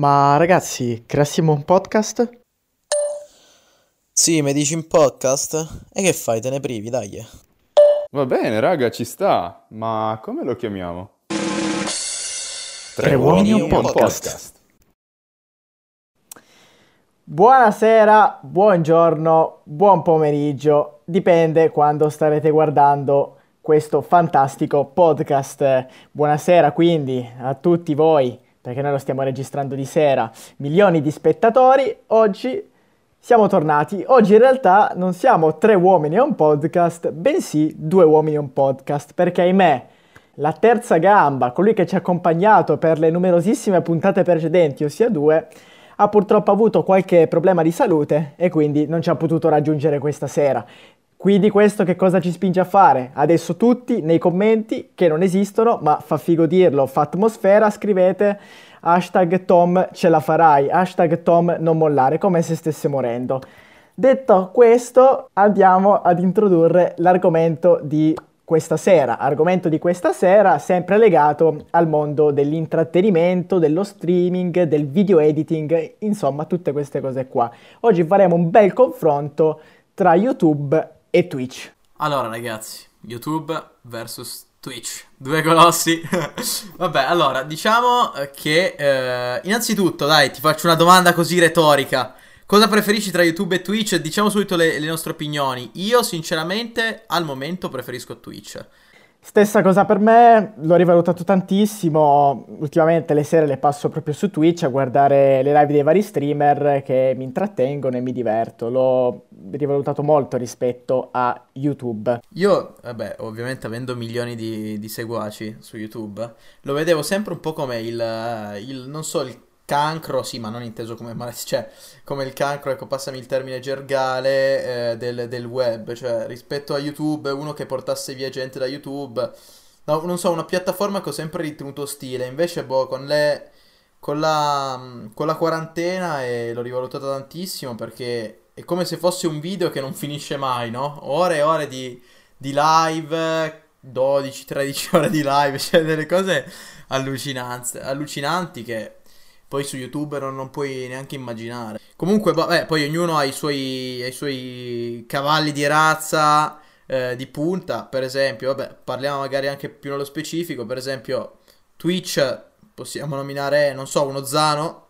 Ma ragazzi, creassimo un podcast? Sì, mi dici un podcast? E che fai, te ne privi, dai. Va bene, raga, ci sta, ma come lo chiamiamo? Tre uomini un podcast. Buonasera, buongiorno, buon pomeriggio, dipende quando starete guardando questo fantastico podcast. Buonasera quindi a tutti voi, perché noi lo stiamo registrando di sera, milioni di spettatori. Oggi siamo tornati. Oggi in realtà non siamo tre uomini e un podcast, bensì due uomini e un podcast, perché ahimè la terza gamba, colui che ci ha accompagnato per le numerosissime puntate precedenti, ossia due, ha purtroppo avuto qualche problema di salute e quindi non ci ha potuto raggiungere questa sera. Quindi questo che cosa ci spinge a fare? Adesso tutti nei commenti, che non esistono, ma fa figo dirlo, fa atmosfera, scrivete hashtag Tom ce la farai, hashtag Tom non mollare, come se stesse morendo. Detto questo, andiamo ad introdurre l'argomento di questa sera, argomento di questa sera sempre legato al mondo dell'intrattenimento, dello streaming, del video editing, insomma tutte queste cose qua. Oggi faremo un bel confronto tra YouTube e Twitch. Allora ragazzi, YouTube versus Twitch, due colossi. Vabbè, allora, diciamo che eh, innanzitutto, dai, ti faccio una domanda così retorica. Cosa preferisci tra YouTube e Twitch? Diciamo subito le, le nostre opinioni. Io, sinceramente, al momento preferisco Twitch. Stessa cosa per me, l'ho rivalutato tantissimo, ultimamente le sere le passo proprio su Twitch a guardare le live dei vari streamer che mi intrattengono e mi diverto, l'ho rivalutato molto rispetto a YouTube. Io, vabbè, ovviamente avendo milioni di, di seguaci su YouTube, lo vedevo sempre un po' come il, il non so, il cancro, sì, ma non inteso come malattia, cioè come il cancro, ecco, passami il termine gergale eh, del, del, web, cioè rispetto a YouTube, uno che portasse via gente da YouTube, no, non so, una piattaforma che ho sempre ritenuto ostile, invece, boh, con le... Con la, con la quarantena e l'ho rivalutata tantissimo perché è come se fosse un video che non finisce mai, no? Ore e ore di, di live, 12-13 ore di live, cioè delle cose allucinanti che poi su YouTube non, non puoi neanche immaginare. Comunque, vabbè, poi ognuno ha i suoi, ha i suoi cavalli di razza, eh, di punta, per esempio, vabbè, parliamo magari anche più nello specifico, per esempio Twitch, possiamo nominare, non so, uno Zano,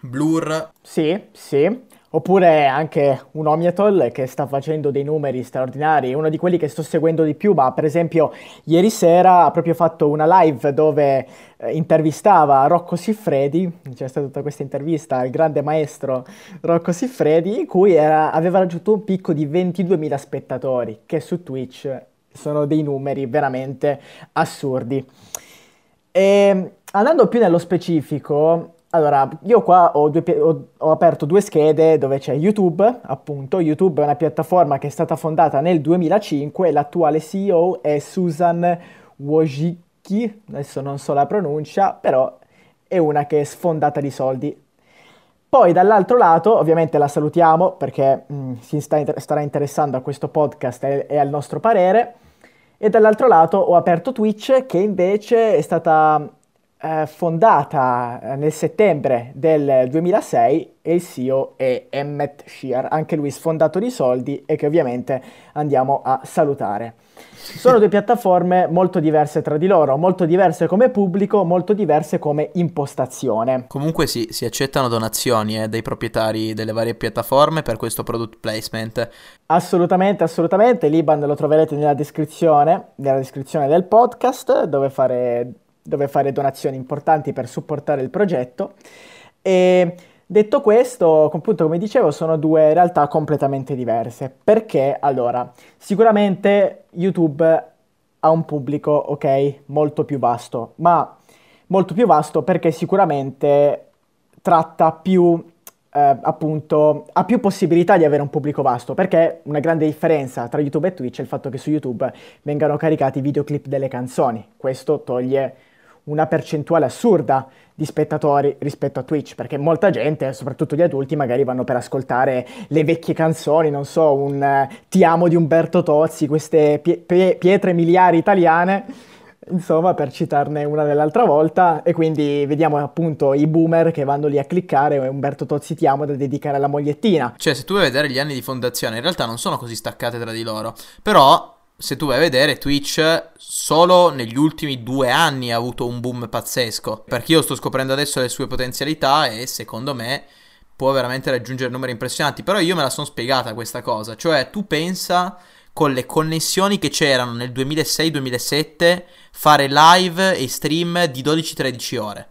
Blur. Sì, sì. Oppure anche un Omiatol che sta facendo dei numeri straordinari, uno di quelli che sto seguendo di più, ma per esempio ieri sera ha proprio fatto una live dove eh, intervistava Rocco Siffredi, c'è stata tutta questa intervista al grande maestro Rocco Siffredi, in cui era, aveva raggiunto un picco di 22.000 spettatori, che su Twitch sono dei numeri veramente assurdi. E andando più nello specifico, allora, io qua ho, due, ho, ho, aperto due schede dove c'è YouTube, appunto. YouTube è una piattaforma che è stata fondata nel 2005 l'attuale CEO è Susan Wojcicki, adesso non so la pronuncia, però è una che è sfondata di soldi. Poi dall'altro lato, ovviamente la salutiamo perché mh, mm, si sta, starà interessando a questo podcast e, e al nostro parere. E dall'altro lato ho aperto Twitch che invece è stata eh, fondata eh, nel settembre del 2006 e il CEO è Emmet Shear, anche lui sfondato di soldi e che ovviamente andiamo a salutare. Sono due piattaforme molto diverse tra di loro, molto diverse come pubblico, molto diverse come impostazione. Comunque sì, si accettano donazioni eh, dai proprietari delle varie piattaforme per questo product placement. Assolutamente, assolutamente. L'Iban lo troverete nella descrizione, nella descrizione del podcast dove fare dove fare donazioni importanti per supportare il progetto. E detto questo, appunto, come dicevo, sono due realtà completamente diverse. Perché, allora, sicuramente YouTube ha un pubblico, ok, molto più vasto, ma molto più vasto perché sicuramente tratta più eh, appunto ha più possibilità di avere un pubblico vasto perché una grande differenza tra YouTube e Twitch è il fatto che su YouTube vengano caricati videoclip delle canzoni questo toglie una percentuale assurda di spettatori rispetto a Twitch, perché molta gente, soprattutto gli adulti, magari vanno per ascoltare le vecchie canzoni, non so, un uh, Ti amo di Umberto Tozzi, queste pie- pie- pietre miliari italiane, insomma, per citarne una dell'altra volta, e quindi vediamo appunto i boomer che vanno lì a cliccare Umberto Tozzi ti amo da dedicare alla mogliettina. Cioè, se tu vuoi vedere gli anni di fondazione, in realtà non sono così staccate tra di loro, però se tu vai a vedere, Twitch solo negli ultimi due anni ha avuto un boom pazzesco. Perché io sto scoprendo adesso le sue potenzialità e secondo me può veramente raggiungere numeri impressionanti. Però io me la sono spiegata questa cosa. Cioè, tu pensa con le connessioni che c'erano nel 2006-2007 fare live e stream di 12-13 ore.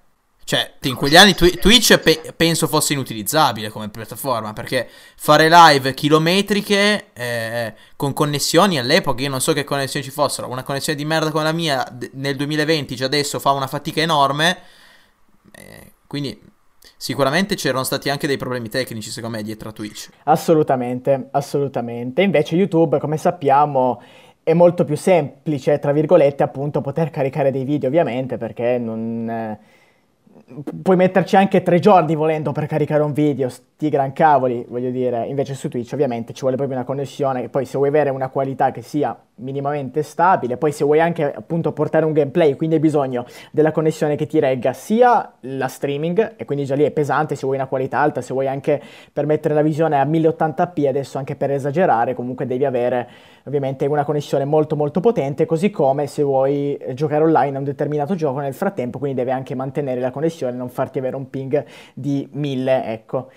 Cioè, in quegli anni twi- Twitch pe- penso fosse inutilizzabile come piattaforma perché fare live chilometriche eh, con connessioni all'epoca, io non so che connessioni ci fossero, una connessione di merda come la mia d- nel 2020 già adesso fa una fatica enorme. Eh, quindi sicuramente c'erano stati anche dei problemi tecnici secondo me dietro a Twitch. Assolutamente, assolutamente. Invece YouTube, come sappiamo, è molto più semplice, tra virgolette, appunto, poter caricare dei video, ovviamente, perché non... Eh puoi metterci anche tre giorni volendo per caricare un video, sti gran cavoli, voglio dire. Invece su Twitch ovviamente ci vuole proprio una connessione che poi se vuoi avere una qualità che sia minimamente stabile, poi se vuoi anche appunto portare un gameplay, quindi hai bisogno della connessione che ti regga sia la streaming, e quindi già lì è pesante se vuoi una qualità alta, se vuoi anche permettere la visione a 1080p, adesso anche per esagerare, comunque devi avere ovviamente una connessione molto molto potente, così come se vuoi giocare online a un determinato gioco nel frattempo, quindi devi anche mantenere la connessione, non farti avere un ping di 1000, ecco.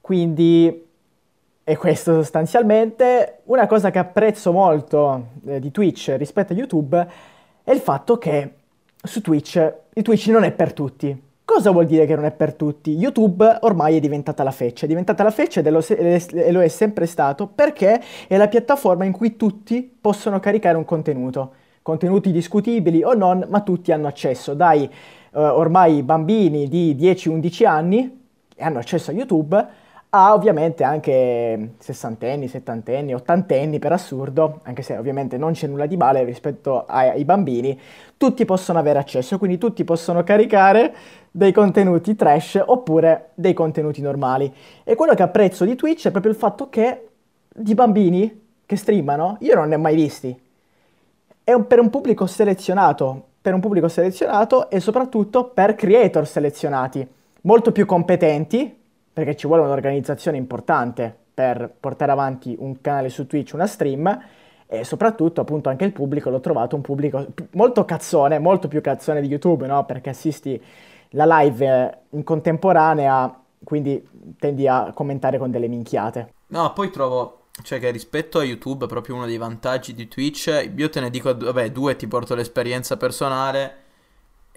Quindi è questo sostanzialmente. Una cosa che apprezzo molto eh, di Twitch rispetto a YouTube è il fatto che su Twitch il Twitch non è per tutti. Cosa vuol dire che non è per tutti? YouTube ormai è diventata la feccia, è diventata la feccia e lo è sempre stato perché è la piattaforma in cui tutti possono caricare un contenuto. Contenuti discutibili o non, ma tutti hanno accesso. Dai eh, ormai bambini di 10-11 anni hanno accesso a YouTube a ovviamente anche sessantenni, settantenni, ottantenni per assurdo, anche se ovviamente non c'è nulla di male rispetto ai bambini, tutti possono avere accesso, quindi tutti possono caricare dei contenuti trash oppure dei contenuti normali. E quello che apprezzo di Twitch è proprio il fatto che di bambini che streamano, io non ne ho mai visti. È un, per un pubblico selezionato, per un pubblico selezionato e soprattutto per creator selezionati, molto più competenti, perché ci vuole un'organizzazione importante per portare avanti un canale su Twitch, una stream, e soprattutto appunto anche il pubblico l'ho trovato un pubblico molto cazzone, molto più cazzone di YouTube, no? Perché assisti la live in contemporanea, quindi tendi a commentare con delle minchiate. No, poi trovo cioè che rispetto a YouTube proprio uno dei vantaggi di Twitch, io te ne dico, vabbè, due ti porto l'esperienza personale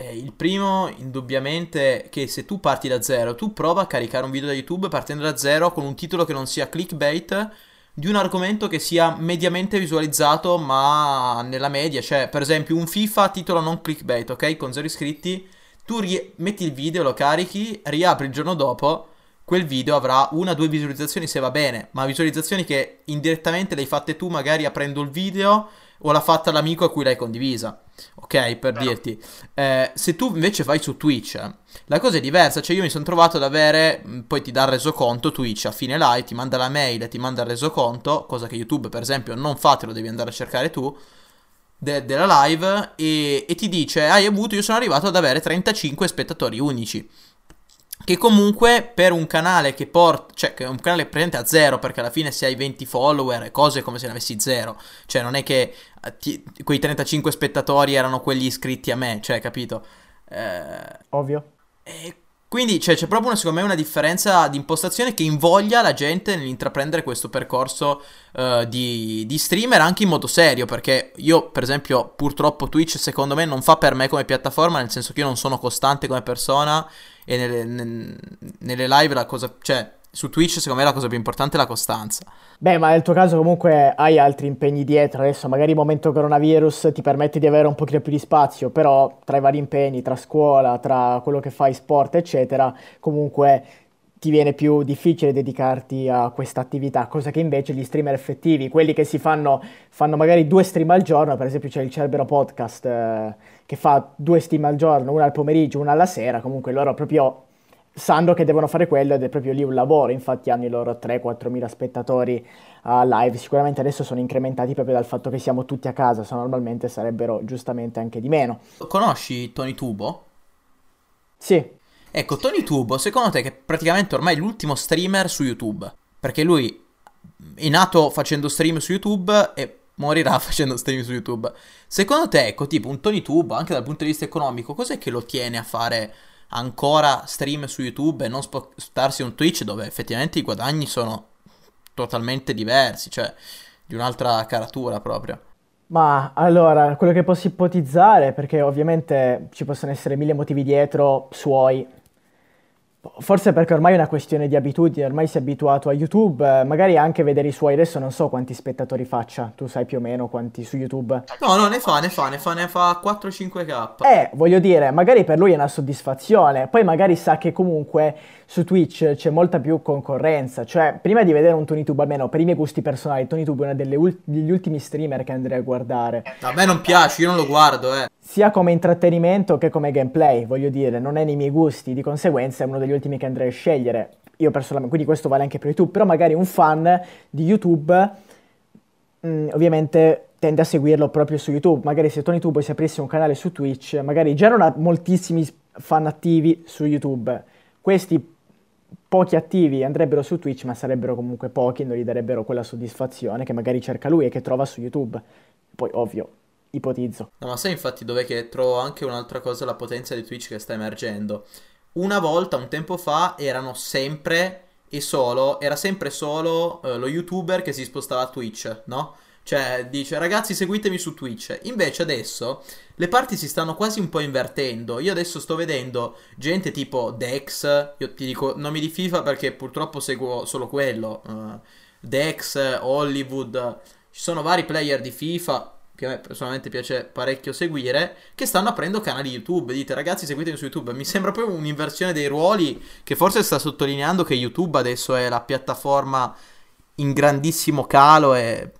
eh, il primo, indubbiamente, che se tu parti da zero, tu prova a caricare un video da YouTube partendo da zero con un titolo che non sia clickbait di un argomento che sia mediamente visualizzato, ma nella media, cioè per esempio un FIFA titolo non clickbait, ok? Con zero iscritti, tu ri- metti il video, lo carichi, riapri il giorno dopo, quel video avrà una o due visualizzazioni se va bene, ma visualizzazioni che indirettamente le hai fatte tu magari aprendo il video o l'ha fatta l'amico a cui l'hai condivisa. Ok, per Però. dirti. Eh, se tu invece fai su Twitch, la cosa è diversa. Cioè, io mi sono trovato ad avere. Mm, poi ti dà il resoconto Twitch a fine live, ti manda la mail, ti manda il resoconto. Cosa che YouTube, per esempio, non fa, te lo devi andare a cercare tu. De- della live e, e ti dice: Hai avuto, io sono arrivato ad avere 35 spettatori unici che comunque per un canale che porta, cioè che è un canale presente a zero perché alla fine se hai 20 follower e cose come se ne avessi zero, cioè non è che eh, ti, quei 35 spettatori erano quelli iscritti a me, cioè capito? Eh, Ovvio. Quindi cioè, c'è proprio una, secondo me una differenza di impostazione che invoglia la gente nell'intraprendere questo percorso uh, di, di, streamer anche in modo serio perché io per esempio purtroppo Twitch secondo me non fa per me come piattaforma nel senso che io non sono costante come persona e nelle, nelle, live la cosa, cioè su Twitch secondo me la cosa più importante è la costanza. Beh, ma nel tuo caso comunque hai altri impegni dietro, adesso magari il momento coronavirus ti permette di avere un pochino più di spazio, però tra i vari impegni, tra scuola, tra quello che fai, sport, eccetera, comunque ti viene più difficile dedicarti a questa attività, cosa che invece gli streamer effettivi, quelli che si fanno, fanno magari due stream al giorno, per esempio c'è il Cerbero Podcast eh, che fa due stream al giorno, una al pomeriggio, una alla sera, comunque loro proprio sanno che devono fare quello ed è proprio lì un lavoro, infatti hanno i loro 3-4 mila spettatori a live, sicuramente adesso sono incrementati proprio dal fatto che siamo tutti a casa, se normalmente sarebbero giustamente anche di meno. Conosci Tony Tubo? Sì. Ecco, Tony Tubo, secondo te che è praticamente ormai l'ultimo streamer su YouTube, perché lui è nato facendo stream su YouTube e morirà facendo stream su YouTube. Secondo te, ecco, tipo un Tony Tubo, anche dal punto di vista economico, cos'è che lo tiene a fare ancora stream su YouTube e non spostarsi un Twitch dove effettivamente i guadagni sono totalmente diversi, cioè di un'altra caratura proprio. Ma allora, quello che posso ipotizzare, perché ovviamente ci possono essere mille motivi dietro suoi, Forse perché ormai è una questione di abitudine, ormai si è abituato a YouTube, eh, magari anche vedere i suoi, adesso non so quanti spettatori faccia, tu sai più o meno quanti su YouTube. No, no, ne fa, ne fa, ne fa, ne fa 4-5k. Eh, voglio dire, magari per lui è una soddisfazione, poi magari sa che comunque su Twitch c'è molta più concorrenza, cioè prima di vedere un TonyTube, almeno per i miei gusti personali, TonyTube è uno ult- degli ultimi streamer che andrei a guardare. A me non piace, io non lo guardo, eh sia come intrattenimento che come gameplay, voglio dire, non è nei miei gusti, di conseguenza è uno degli ultimi che andrei a scegliere. Io personalmente, quindi questo vale anche per YouTube, però magari un fan di YouTube mh, mm, ovviamente tende a seguirlo proprio su YouTube. Magari se Tony Tubo si aprisse un canale su Twitch, magari già non ha moltissimi fan attivi su YouTube. Questi pochi attivi andrebbero su Twitch, ma sarebbero comunque pochi, non gli darebbero quella soddisfazione che magari cerca lui e che trova su YouTube. Poi, ovvio, ipotizzo. No, ma sai infatti dov'è che trovo anche un'altra cosa, la potenza di Twitch che sta emergendo. Una volta, un tempo fa, erano sempre e solo, era sempre solo uh, lo youtuber che si spostava a Twitch, no? Cioè, dice ragazzi seguitemi su Twitch. Invece adesso le parti si stanno quasi un po' invertendo. Io adesso sto vedendo gente tipo Dex, io ti dico nomi di FIFA perché purtroppo seguo solo quello. Uh, Dex, Hollywood, ci sono vari player di FIFA che a me personalmente piace parecchio seguire, che stanno aprendo canali YouTube. Dite ragazzi seguitemi su YouTube. Mi sembra proprio un'inversione dei ruoli che forse sta sottolineando che YouTube adesso è la piattaforma in grandissimo calo e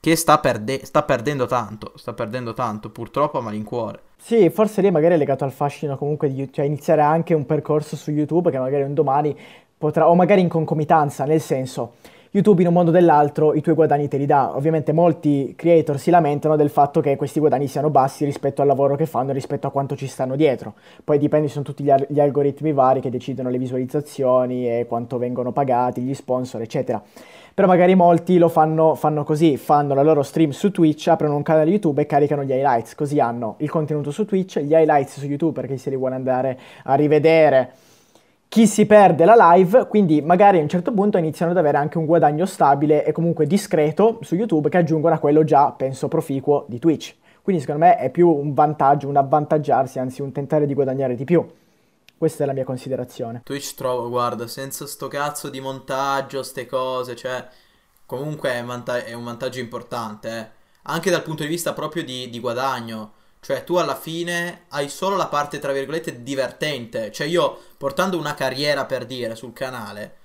che sta, perde- sta, perdendo tanto, sta perdendo tanto, purtroppo a malincuore. Sì, forse lì magari è legato al fascino comunque di cioè iniziare anche un percorso su YouTube che magari un domani potrà, o magari in concomitanza, nel senso, YouTube in un modo o dell'altro i tuoi guadagni te li dà. Ovviamente molti creator si lamentano del fatto che questi guadagni siano bassi rispetto al lavoro che fanno, rispetto a quanto ci stanno dietro. Poi dipende, sono tutti gli, al- gli algoritmi vari che decidono le visualizzazioni e quanto vengono pagati, gli sponsor, eccetera. Però magari molti lo fanno, fanno così, fanno la loro stream su Twitch, aprono un canale YouTube e caricano gli highlights, così hanno il contenuto su Twitch, gli highlights su YouTube perché se li vuole andare a rivedere chi si perde la live, quindi magari a un certo punto iniziano ad avere anche un guadagno stabile e comunque discreto su YouTube che aggiungono a quello già, penso, proficuo di Twitch. Quindi secondo me è più un vantaggio, un avvantaggiarsi, anzi un tentare di guadagnare di più. Questa è la mia considerazione. Twitch trovo, guarda, senza sto cazzo di montaggio, ste cose, cioè, comunque è, vanta- è un vantaggio importante, eh. Anche dal punto di vista proprio di, di guadagno cioè, tu alla fine hai solo la parte, tra virgolette, divertente. Cioè, io portando una carriera per dire sul canale,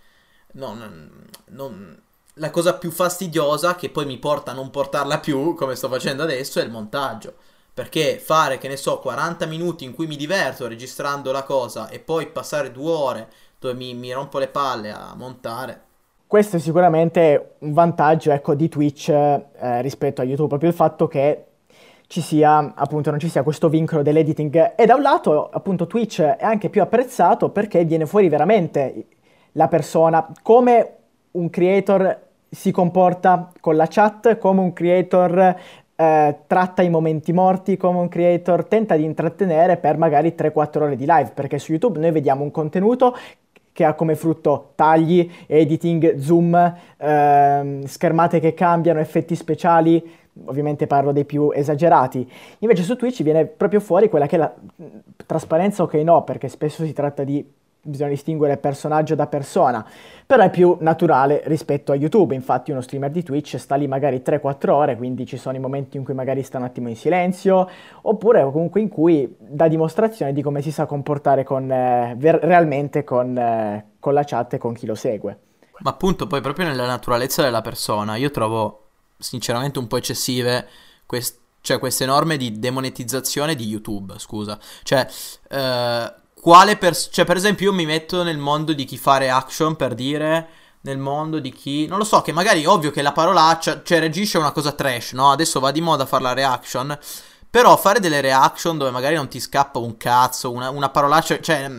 non, non, la cosa più fastidiosa che poi mi porta a non portarla più, come sto facendo adesso, è il montaggio. Perché fare, che ne so, 40 minuti in cui mi diverto registrando la cosa e poi passare due ore dove mi, mi rompo le palle a montare. Questo è sicuramente un vantaggio ecco, di Twitch eh, rispetto a YouTube, proprio il fatto che ci sia, appunto, non ci sia questo vincolo dell'editing. E da un lato, appunto, Twitch è anche più apprezzato perché viene fuori veramente la persona, come un creator si comporta con la chat, come un creator eh, tratta i momenti morti, come un creator tenta di intrattenere per magari 3-4 ore di live, perché su YouTube noi vediamo un contenuto che ha come frutto tagli, editing, zoom, ehm, schermate che cambiano, effetti speciali, ovviamente parlo dei più esagerati. Invece su Twitch viene proprio fuori quella che è la trasparenza ok no, perché spesso si tratta di bisogna distinguere personaggio da persona, però è più naturale rispetto a YouTube, infatti uno streamer di Twitch sta lì magari 3-4 ore, quindi ci sono i momenti in cui magari sta un attimo in silenzio, oppure comunque in cui dà dimostrazione di come si sa comportare con, eh, ver- realmente con, eh, con la chat e con chi lo segue. Ma appunto poi proprio nella naturalezza della persona, io trovo sinceramente un po' eccessive quest- cioè queste norme di demonetizzazione di YouTube, scusa. Cioè, eh, quale per... cioè per esempio io mi metto nel mondo di chi fa reaction per dire nel mondo di chi non lo so che magari ovvio che la parolaccia cioè reagisce a una cosa trash no adesso va di moda fare la reaction però fare delle reaction dove magari non ti scappa un cazzo una, una parolaccia cioè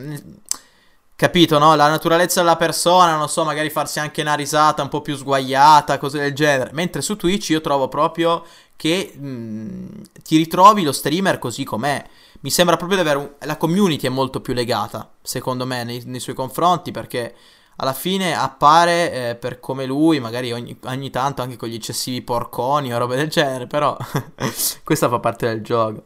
capito no? La naturalezza della persona non so magari farsi anche una risata un po' più sguaiata cose del genere. Mentre su Twitch io trovo proprio che mh, ti ritrovi lo streamer così com'è. Mi sembra proprio di avere un... la community è molto più legata, secondo me, nei, nei suoi confronti, perché alla fine appare eh, per come lui, magari ogni, ogni, tanto anche con gli eccessivi porconi o robe del genere, però questa fa parte del gioco.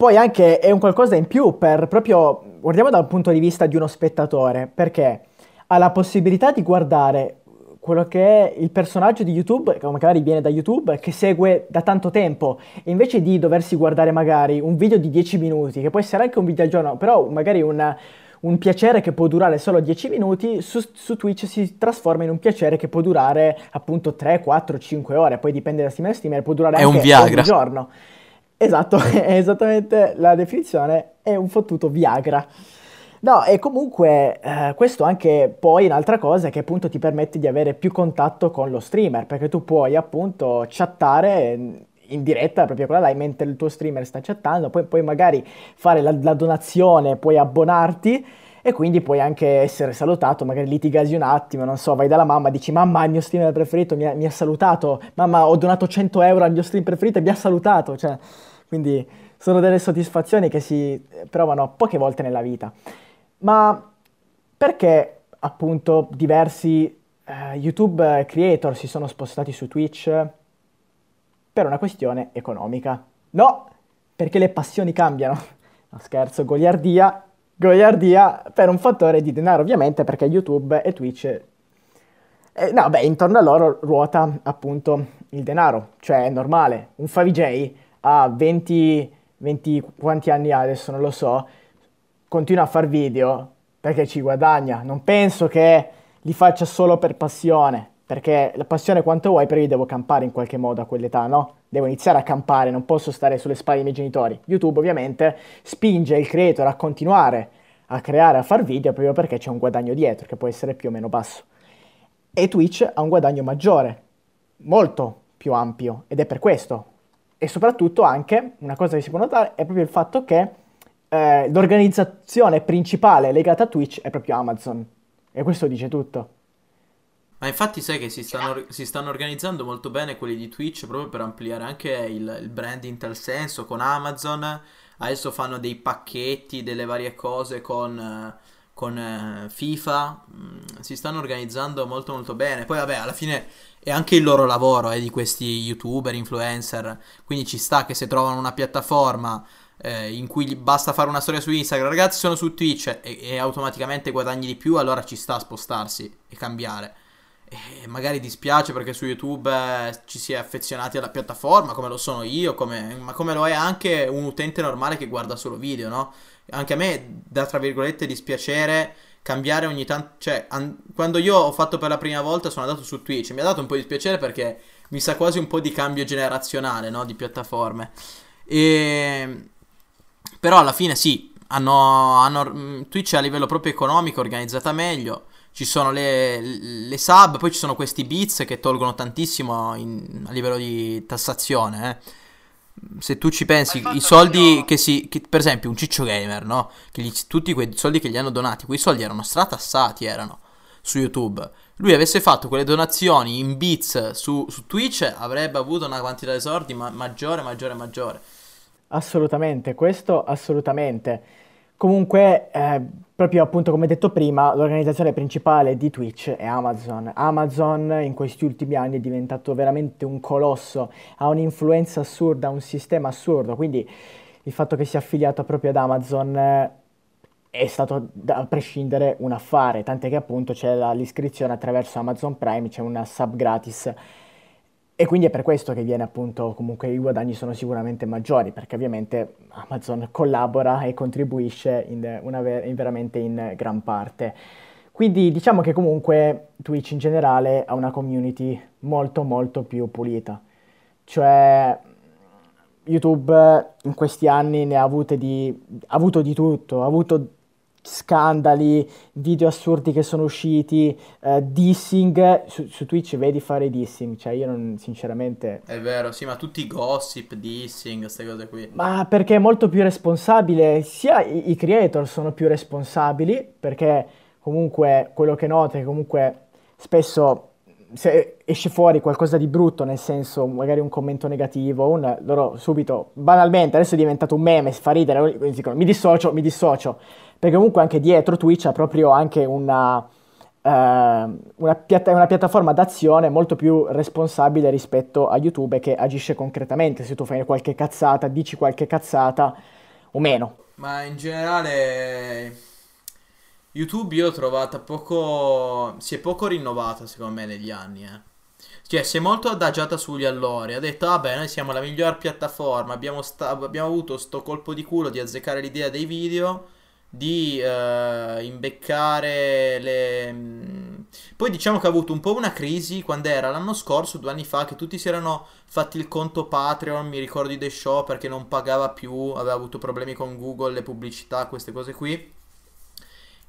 Poi anche è un qualcosa in più per proprio, guardiamo dal punto di vista di uno spettatore, perché ha la possibilità di guardare quello che è il personaggio di YouTube, che magari viene da YouTube, che segue da tanto tempo, e invece di doversi guardare magari un video di 10 minuti, che può essere anche un video al giorno, però magari una, un piacere che può durare solo 10 minuti, su, su, Twitch si trasforma in un piacere che può durare appunto 3, 4, 5 ore, poi dipende da streamer a streamer, può durare è anche un, Viagra. un giorno. Esatto, è esattamente la definizione, è un fottuto Viagra. No, e comunque eh, questo anche poi un'altra cosa che appunto ti permette di avere più contatto con lo streamer, perché tu puoi appunto chattare in diretta proprio quella là mentre il tuo streamer sta chattando, poi puoi magari fare la, la donazione, puoi abbonarti e quindi puoi anche essere salutato, magari litigasi un attimo, non so, vai dalla mamma, dici mamma il mio streamer preferito mi ha, mi ha salutato, mamma ho donato 100 euro al mio stream preferito e mi ha salutato, cioè, quindi sono delle soddisfazioni che si provano poche volte nella vita. Ma perché appunto diversi eh, YouTube creator si sono spostati su Twitch? Per una questione economica. No, perché le passioni cambiano. No, scherzo, goliardia, goliardia per un fattore di denaro, ovviamente, perché YouTube e Twitch... Eh, no, beh, intorno a loro ruota appunto il denaro, cioè è normale. Un Favij ha 20, 20, quanti anni ha adesso, non lo so, continua a fare video perché ci guadagna. Non penso che li faccia solo per passione, perché la passione quanto vuoi, però io devo campare in qualche modo a quell'età, no? Devo iniziare a campare, non posso stare sulle spalle dei miei genitori. YouTube ovviamente spinge il creator a continuare a creare, a fare video proprio perché c'è un guadagno dietro che può essere più o meno basso. E Twitch ha un guadagno maggiore, molto più ampio, ed è per questo. E soprattutto anche, una cosa che si può notare, è proprio il fatto che eh, l'organizzazione principale legata a Twitch è proprio Amazon. E questo dice tutto. Ma infatti sai che si stanno, si stanno, organizzando molto bene quelli di Twitch proprio per ampliare anche il, il brand in tal senso con Amazon. Adesso fanno dei pacchetti, delle varie cose con, con uh, FIFA. Mm, si stanno organizzando molto molto bene. Poi vabbè, alla fine è anche il loro lavoro eh, di questi youtuber, influencer. Quindi ci sta che se trovano una piattaforma eh, in cui basta fare una storia su Instagram, ragazzi sono su Twitch e, e, automaticamente guadagni di più, allora ci sta a spostarsi e cambiare. E magari dispiace perché su YouTube eh, ci si è affezionati alla piattaforma, come lo sono io, come, ma come lo è anche un utente normale che guarda solo video, no? Anche a me dà tra virgolette dispiacere cambiare ogni tanto, cioè an- quando io ho fatto per la prima volta sono andato su Twitch, mi ha dato un po' di dispiacere perché mi sa quasi un po' di cambio generazionale, no? Di piattaforme. E però alla fine sì, hanno, hanno mm, Twitch a livello proprio economico organizzata meglio. Ci sono le, le sub, poi ci sono questi bits che tolgono tantissimo in, a livello di tassazione. Eh. Se tu ci pensi, i soldi no. che si. Che, per esempio, un ciccio gamer, no? Che gli, tutti quei soldi che gli hanno donati, quei soldi erano stratassati, erano su YouTube. Lui avesse fatto quelle donazioni in bits su, su Twitch, avrebbe avuto una quantità di soldi ma- maggiore, maggiore, maggiore. Assolutamente, questo assolutamente. Comunque, eh, proprio appunto come detto prima, l'organizzazione principale di Twitch è Amazon. Amazon in questi ultimi anni è diventato veramente un colosso, ha un'influenza assurda, un sistema assurdo, quindi il fatto che sia affiliato proprio ad Amazon eh, è stato a prescindere un affare, tant'è che appunto c'è la, l'iscrizione attraverso Amazon Prime, c'è una sub gratis e quindi è per questo che viene appunto, comunque i guadagni sono sicuramente maggiori, perché ovviamente Amazon collabora e contribuisce in, una, in veramente in gran parte. Quindi diciamo che comunque Twitch in generale ha una community molto molto più pulita. Cioè YouTube in questi anni ne ha, avute di, ha avuto di tutto, ha avuto scandali, video assurdi che sono usciti, eh, dissing, su, su Twitch vedi fare dissing, cioè io non, sinceramente... È vero, sì, ma tutti i gossip, dissing, queste cose qui. Ma perché è molto più responsabile, sia i, i creator sono più responsabili, perché comunque quello che noto è che comunque spesso se esce fuori qualcosa di brutto, nel senso magari un commento negativo, un, loro subito, banalmente, adesso è diventato un meme, fa ridere, dicono mi dissocio, mi dissocio, perché comunque anche dietro Twitch ha proprio anche una, eh, una, piatta- una piattaforma d'azione molto più responsabile rispetto a YouTube che agisce concretamente, se tu fai qualche cazzata, dici qualche cazzata o meno. Ma in generale YouTube io l'ho trovata poco... si è poco rinnovata secondo me negli anni, eh. Cioè, si è molto adagiata sugli allori. Ha detto, vabbè, noi siamo la miglior piattaforma. Abbiamo, sta- abbiamo avuto sto colpo di culo di azzeccare l'idea dei video, di eh, imbeccare le... mm, Poi diciamo che ha avuto un po' una crisi quando era l'anno scorso, due anni fa, che tutti si erano fatti il conto Patreon, mi ricordo di The Show, perché non pagava più, aveva avuto problemi con Google, le pubblicità, queste cose qui.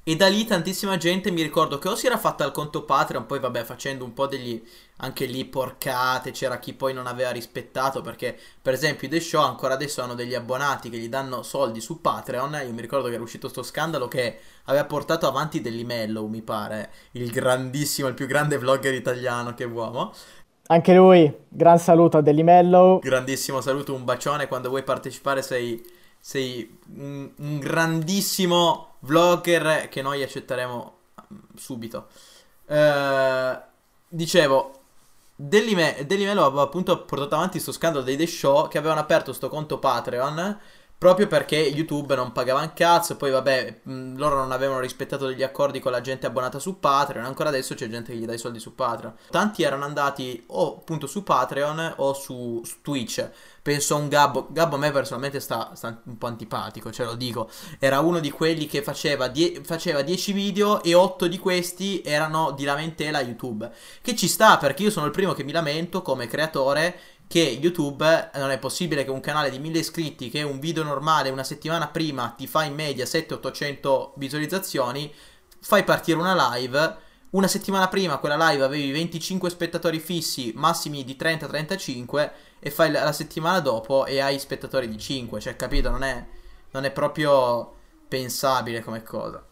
E da lì tantissima gente mi ricordo che o si era fatta il conto Patreon, poi vabbè facendo un po' degli anche lì porcate, c'era chi poi non aveva rispettato perché per esempio i The Show ancora adesso hanno degli abbonati che gli danno soldi su Patreon, io mi ricordo che era uscito sto scandalo che aveva portato avanti Delimello, mi pare, il grandissimo, il più grande vlogger italiano che uomo. Anche lui, gran saluto a Delimello. Grandissimo saluto, un bacione, quando vuoi partecipare sei, sei un, un grandissimo vlogger che noi accetteremo mm, subito. Eh, dicevo, Dellime- Delimello aveva appunto portato avanti questo scandalo dei The Show che avevano aperto sto conto Patreon proprio perché YouTube non pagava un cazzo, poi vabbè, loro non avevano rispettato degli accordi con la gente abbonata su Patreon, ancora adesso c'è gente che gli dà i soldi su Patreon. Tanti erano andati o appunto su Patreon o su, su Twitch. Penso a un Gabbo, Gabbo a me personalmente sta, sta un po' antipatico, ce lo dico. Era uno di quelli che faceva, die- faceva 10 video e 8 di questi erano di lamentela YouTube. Che ci sta perché io sono il primo che mi lamento come creatore che YouTube non è possibile che un canale di 1000 iscritti che un video normale una settimana prima ti fa in media 700-800 visualizzazioni, fai partire una live, una settimana prima quella live avevi 25 spettatori fissi, massimi di 30-35 e fai la la settimana dopo e hai spettatori di 5, cioè capito, non è, non è proprio pensabile come cosa.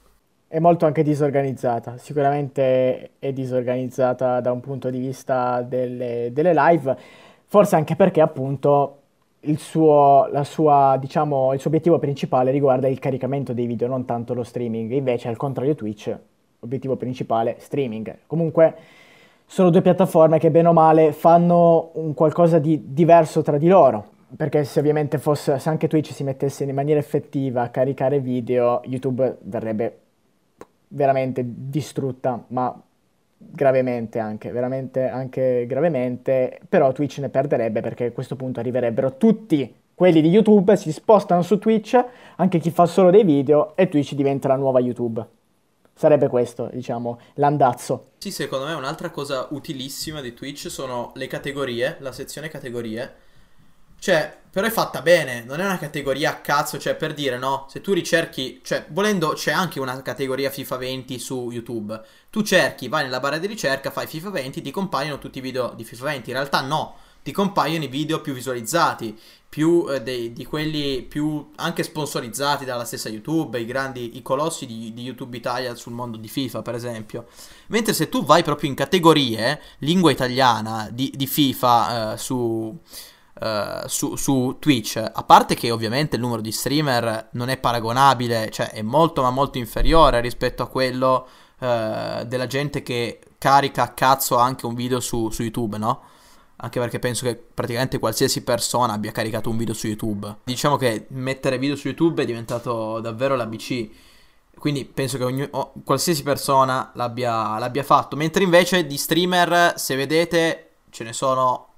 È molto anche disorganizzata, sicuramente è disorganizzata da un punto di vista delle, delle live, forse anche perché appunto il suo, sua, diciamo, il suo obiettivo principale riguarda il caricamento dei video, non tanto lo streaming, invece al contrario Twitch, obiettivo principale streaming. Comunque sono due piattaforme che bene o male fanno un qualcosa di diverso tra di loro. Perché se ovviamente fosse, se anche Twitch si mettesse in maniera effettiva a caricare video, YouTube verrebbe veramente distrutta, ma gravemente anche, veramente anche gravemente, però Twitch ne perderebbe perché a questo punto arriverebbero tutti quelli di YouTube, si spostano su Twitch, anche chi fa solo dei video e Twitch diventa la nuova YouTube. Sarebbe questo, diciamo, l'andazzo. Sì, secondo me un'altra cosa utilissima di Twitch sono le categorie, la sezione categorie. Cioè, però è fatta bene, non è una categoria a cazzo, cioè per dire no, se tu ricerchi, cioè volendo c'è anche una categoria FIFA 20 su YouTube. Tu cerchi, vai nella barra di ricerca, fai FIFA 20, ti compaiono tutti i video di FIFA 20. In realtà no, ti compaiono i video più visualizzati, più eh, dei- di quelli più anche sponsorizzati dalla stessa YouTube, i grandi, i colossi di, di YouTube Italia sul mondo di FIFA, per esempio. Mentre se tu vai proprio in categorie, lingua italiana di, di FIFA eh, su, eh, su, su Twitch, a parte che ovviamente il numero di streamer non è paragonabile, cioè è molto ma molto inferiore rispetto a quello eh, della gente che carica a cazzo anche un video su, su YouTube, no? Anche perché penso che praticamente qualsiasi persona abbia caricato un video su YouTube. Diciamo che mettere video su YouTube è diventato davvero l'ABC. Quindi penso che ogni- o- qualsiasi persona l'abbia, l'abbia fatto. Mentre invece di streamer, se vedete, ce ne sono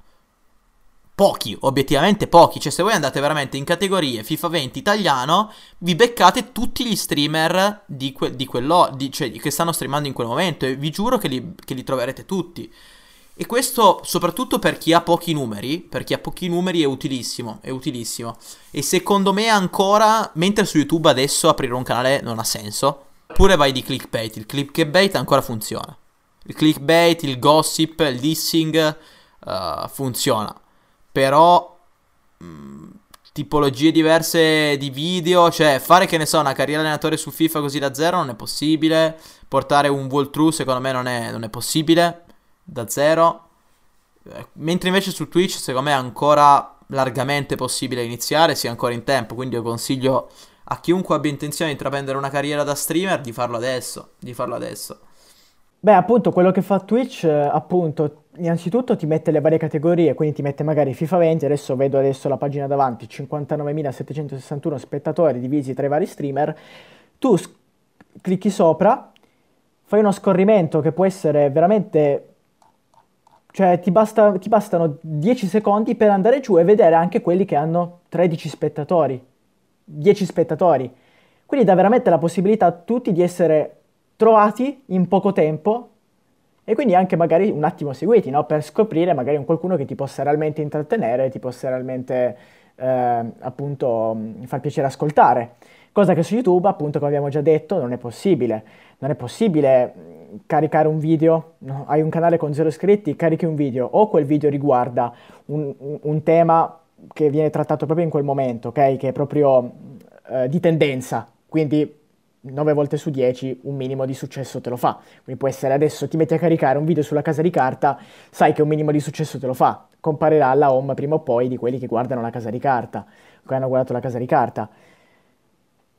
pochi, obiettivamente pochi. Cioè, se voi andate veramente in categorie FIFA 20 italiano, vi beccate tutti gli streamer di, que- di quello, di- cioè, che stanno streamando in quel momento. E vi giuro che li, che li troverete tutti. E questo soprattutto per chi ha pochi numeri, per chi ha pochi numeri è utilissimo, è utilissimo. E secondo me ancora, mentre su YouTube adesso aprire un canale non ha senso, oppure vai di clickbait, il clickbait ancora funziona. Il clickbait, il gossip, il dissing uh, funziona. Però mm, tipologie diverse di video, cioè fare che ne so una carriera allenatore su FIFA così da zero non è possibile, portare un walkthrough secondo me non è, non è possibile da zero, eh, mentre invece su Twitch secondo me è ancora largamente possibile iniziare, si è ancora in tempo, quindi io consiglio a chiunque abbia intenzione di intraprendere una carriera da streamer di farlo adesso, di farlo adesso. Beh, appunto, quello che fa Twitch, eh, appunto, innanzitutto ti mette le varie categorie, quindi ti mette magari FIFA 20, adesso vedo adesso la pagina davanti, 59.761 spettatori divisi tra i vari streamer, tu s- clicchi sopra, fai uno scorrimento che può essere veramente... Cioè, ti, basta, ti bastano 10 secondi per andare giù e vedere anche quelli che hanno 13 spettatori, 10 spettatori. Quindi dà veramente la possibilità a tutti di essere trovati in poco tempo e quindi anche magari un attimo seguiti, no? Per scoprire magari un qualcuno che ti possa realmente intrattenere, ti possa realmente eh, appunto far piacere ascoltare. Cosa che su YouTube, appunto, come abbiamo già detto, non è possibile. Non è possibile caricare un video, no? hai un canale con zero iscritti, carichi un video, o quel video riguarda un, un tema che viene trattato proprio in quel momento, ok? Che è proprio eh, di tendenza, quindi 9 volte su 10 un minimo di successo te lo fa. Quindi può essere adesso ti metti a caricare un video sulla casa di carta, sai che un minimo di successo te lo fa. Comparirà alla home prima o poi di quelli che guardano la casa di carta, che hanno guardato la casa di carta.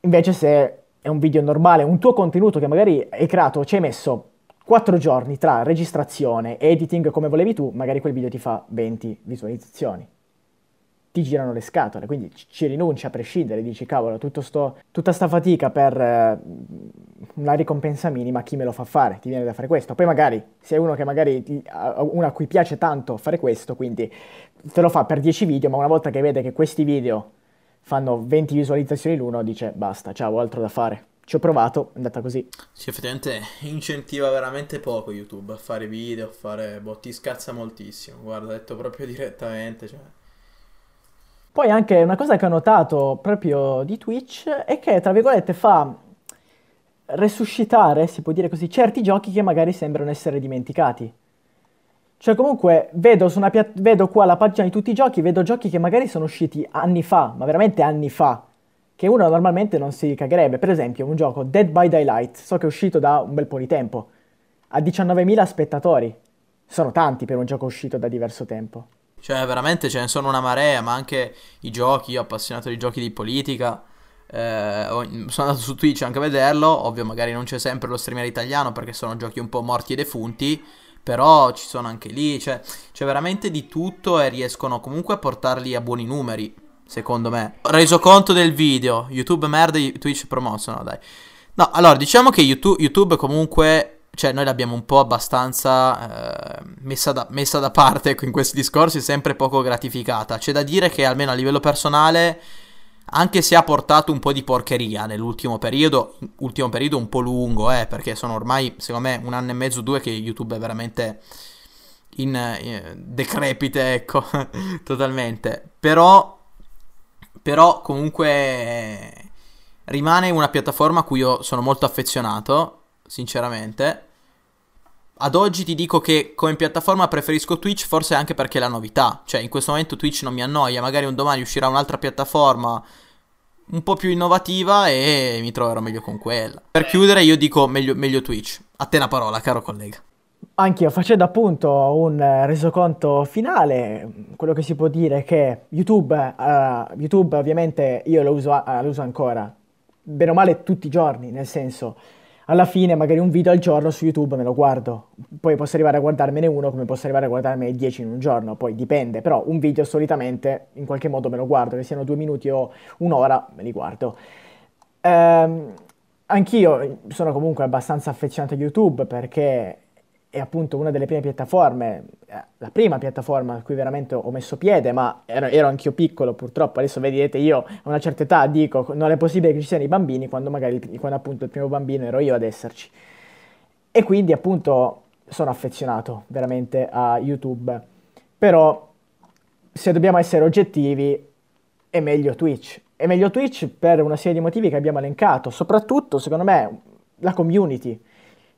Invece se è un video normale, un tuo contenuto che magari hai creato, ci hai messo 4 giorni tra registrazione e editing come volevi tu, magari quel video ti fa 20 visualizzazioni ti girano le scatole, quindi ci rinunci a prescindere, dici cavolo, sto, tutta sta fatica per eh, una ricompensa minima, chi me lo fa fare? Ti viene da fare questo. Poi magari sei uno che magari uno a cui piace tanto fare questo, quindi te lo fa per 10 video, ma una volta che vede che questi video fanno 20 visualizzazioni l'uno, dice basta, ciao, ho altro da fare. Ci ho provato, è andata così. Sì, effettivamente incentiva veramente poco YouTube a fare video, a fare... boh, ti scazza moltissimo, guarda, detto proprio direttamente, cioè... Poi anche una cosa che ho notato proprio di Twitch è che, tra virgolette, fa resuscitare, si può dire così, certi giochi che magari sembrano essere dimenticati. Cioè comunque vedo, pia- vedo qua la pagina di tutti i giochi, vedo giochi che magari sono usciti anni fa, ma veramente anni fa, che uno normalmente non si cagherebbe. Per esempio un gioco Dead by Daylight, so che è uscito da un bel po' di tempo, ha 19.000 spettatori. Sono tanti per un gioco uscito da diverso tempo. Cioè, veramente ce ne sono una marea, ma anche i giochi, io appassionato di giochi di politica. Eh, sono andato su Twitch anche a vederlo. Ovvio, magari non c'è sempre lo streamer italiano perché sono giochi un po' morti e defunti. Però ci sono anche lì. Cioè, c'è veramente di tutto e riescono comunque a portarli a buoni numeri. Secondo me. Reso conto del video. YouTube merda, Twitch promosso. No, dai. No, allora, diciamo che YouTube, YouTube comunque cioè noi l'abbiamo un po' abbastanza eh, messa, da, messa, da, parte ecco, in questi discorsi, sempre poco gratificata. C'è da dire che almeno a livello personale, anche se ha portato un po' di porcheria nell'ultimo periodo, ultimo periodo un po' lungo, eh, perché sono ormai, secondo me, un anno e mezzo, due che YouTube è veramente in, in eh, decrepite, ecco, totalmente. Però, però comunque rimane una piattaforma a cui io sono molto affezionato sinceramente. Ad oggi ti dico che come piattaforma preferisco Twitch, forse anche perché è la novità. Cioè, in questo momento Twitch non mi annoia, magari un domani uscirà un'altra piattaforma un po' più innovativa e mi troverò meglio con quella. Per chiudere, io dico meglio, meglio Twitch. A te una parola, caro collega. Anch'io, facendo appunto un resoconto finale, quello che si può dire è che YouTube, uh, YouTube ovviamente io lo uso, uh, lo uso ancora, bene o male tutti i giorni, nel senso alla fine magari un video al giorno su YouTube me lo guardo, poi posso arrivare a guardarmene uno come posso arrivare a guardarmene 10 in un giorno, poi dipende, però un video solitamente in qualche modo me lo guardo, che siano due minuti o un'ora me li guardo. Ehm, anch'io sono comunque abbastanza affezionato a YouTube perché è appunto una delle prime piattaforme, eh, la prima piattaforma a cui veramente ho messo piede, ma ero, ero anch'io piccolo purtroppo, adesso vedete io a una certa età dico non è possibile che ci siano i bambini quando magari quando appunto il primo bambino ero io ad esserci. E quindi appunto sono affezionato veramente a YouTube, però se dobbiamo essere oggettivi è meglio Twitch. È meglio Twitch per una serie di motivi che abbiamo elencato, soprattutto secondo me la community.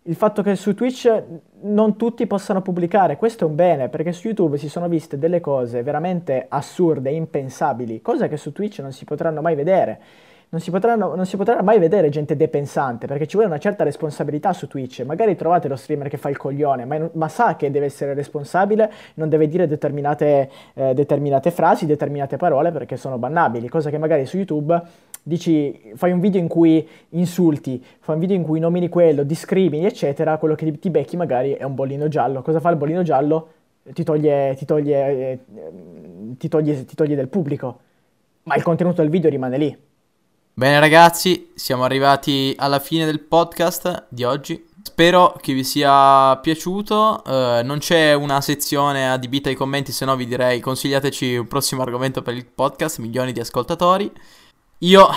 Il fatto che su Twitch non tutti possano pubblicare, questo è un bene, perché su YouTube si sono viste delle cose veramente assurde, impensabili, cose che su Twitch non si potranno mai vedere non si, potranno, non si potrà mai vedere gente depensante perché ci vuole una certa responsabilità su Twitch. Magari trovate lo streamer che fa il coglione, ma, ma sa che deve essere responsabile, non deve dire determinate, eh, determinate frasi, determinate parole perché sono bannabili, cosa che magari su YouTube dici, fai un video in cui insulti, fai un video in cui nomini quello, discrimini, eccetera, quello che ti becchi magari è un bollino giallo. Cosa fa il bollino giallo? Ti toglie, ti toglie, eh, ti toglie, ti toglie del pubblico, ma il contenuto del video rimane lì. Bene ragazzi, siamo arrivati alla fine del podcast di oggi. Spero che vi sia piaciuto. Uh, non c'è una sezione adibita ai commenti, se no vi direi consigliateci un prossimo argomento per il podcast, milioni di ascoltatori. Io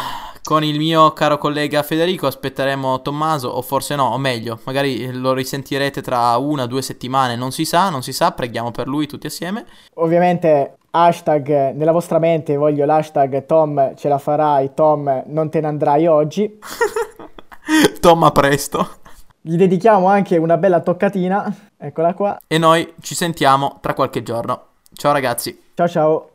con il mio caro collega Federico aspetteremo Tommaso, o forse no, o meglio, magari lo risentirete tra una o due settimane, non si sa, non si sa, preghiamo per lui tutti assieme. Ovviamente hashtag nella vostra mente voglio l'hashtag Tom ce la farai, Tom non te ne andrai oggi. Tom a presto. Gli dedichiamo anche una bella toccatina, eccola qua. E noi ci sentiamo tra qualche giorno. Ciao ragazzi. Ciao ciao.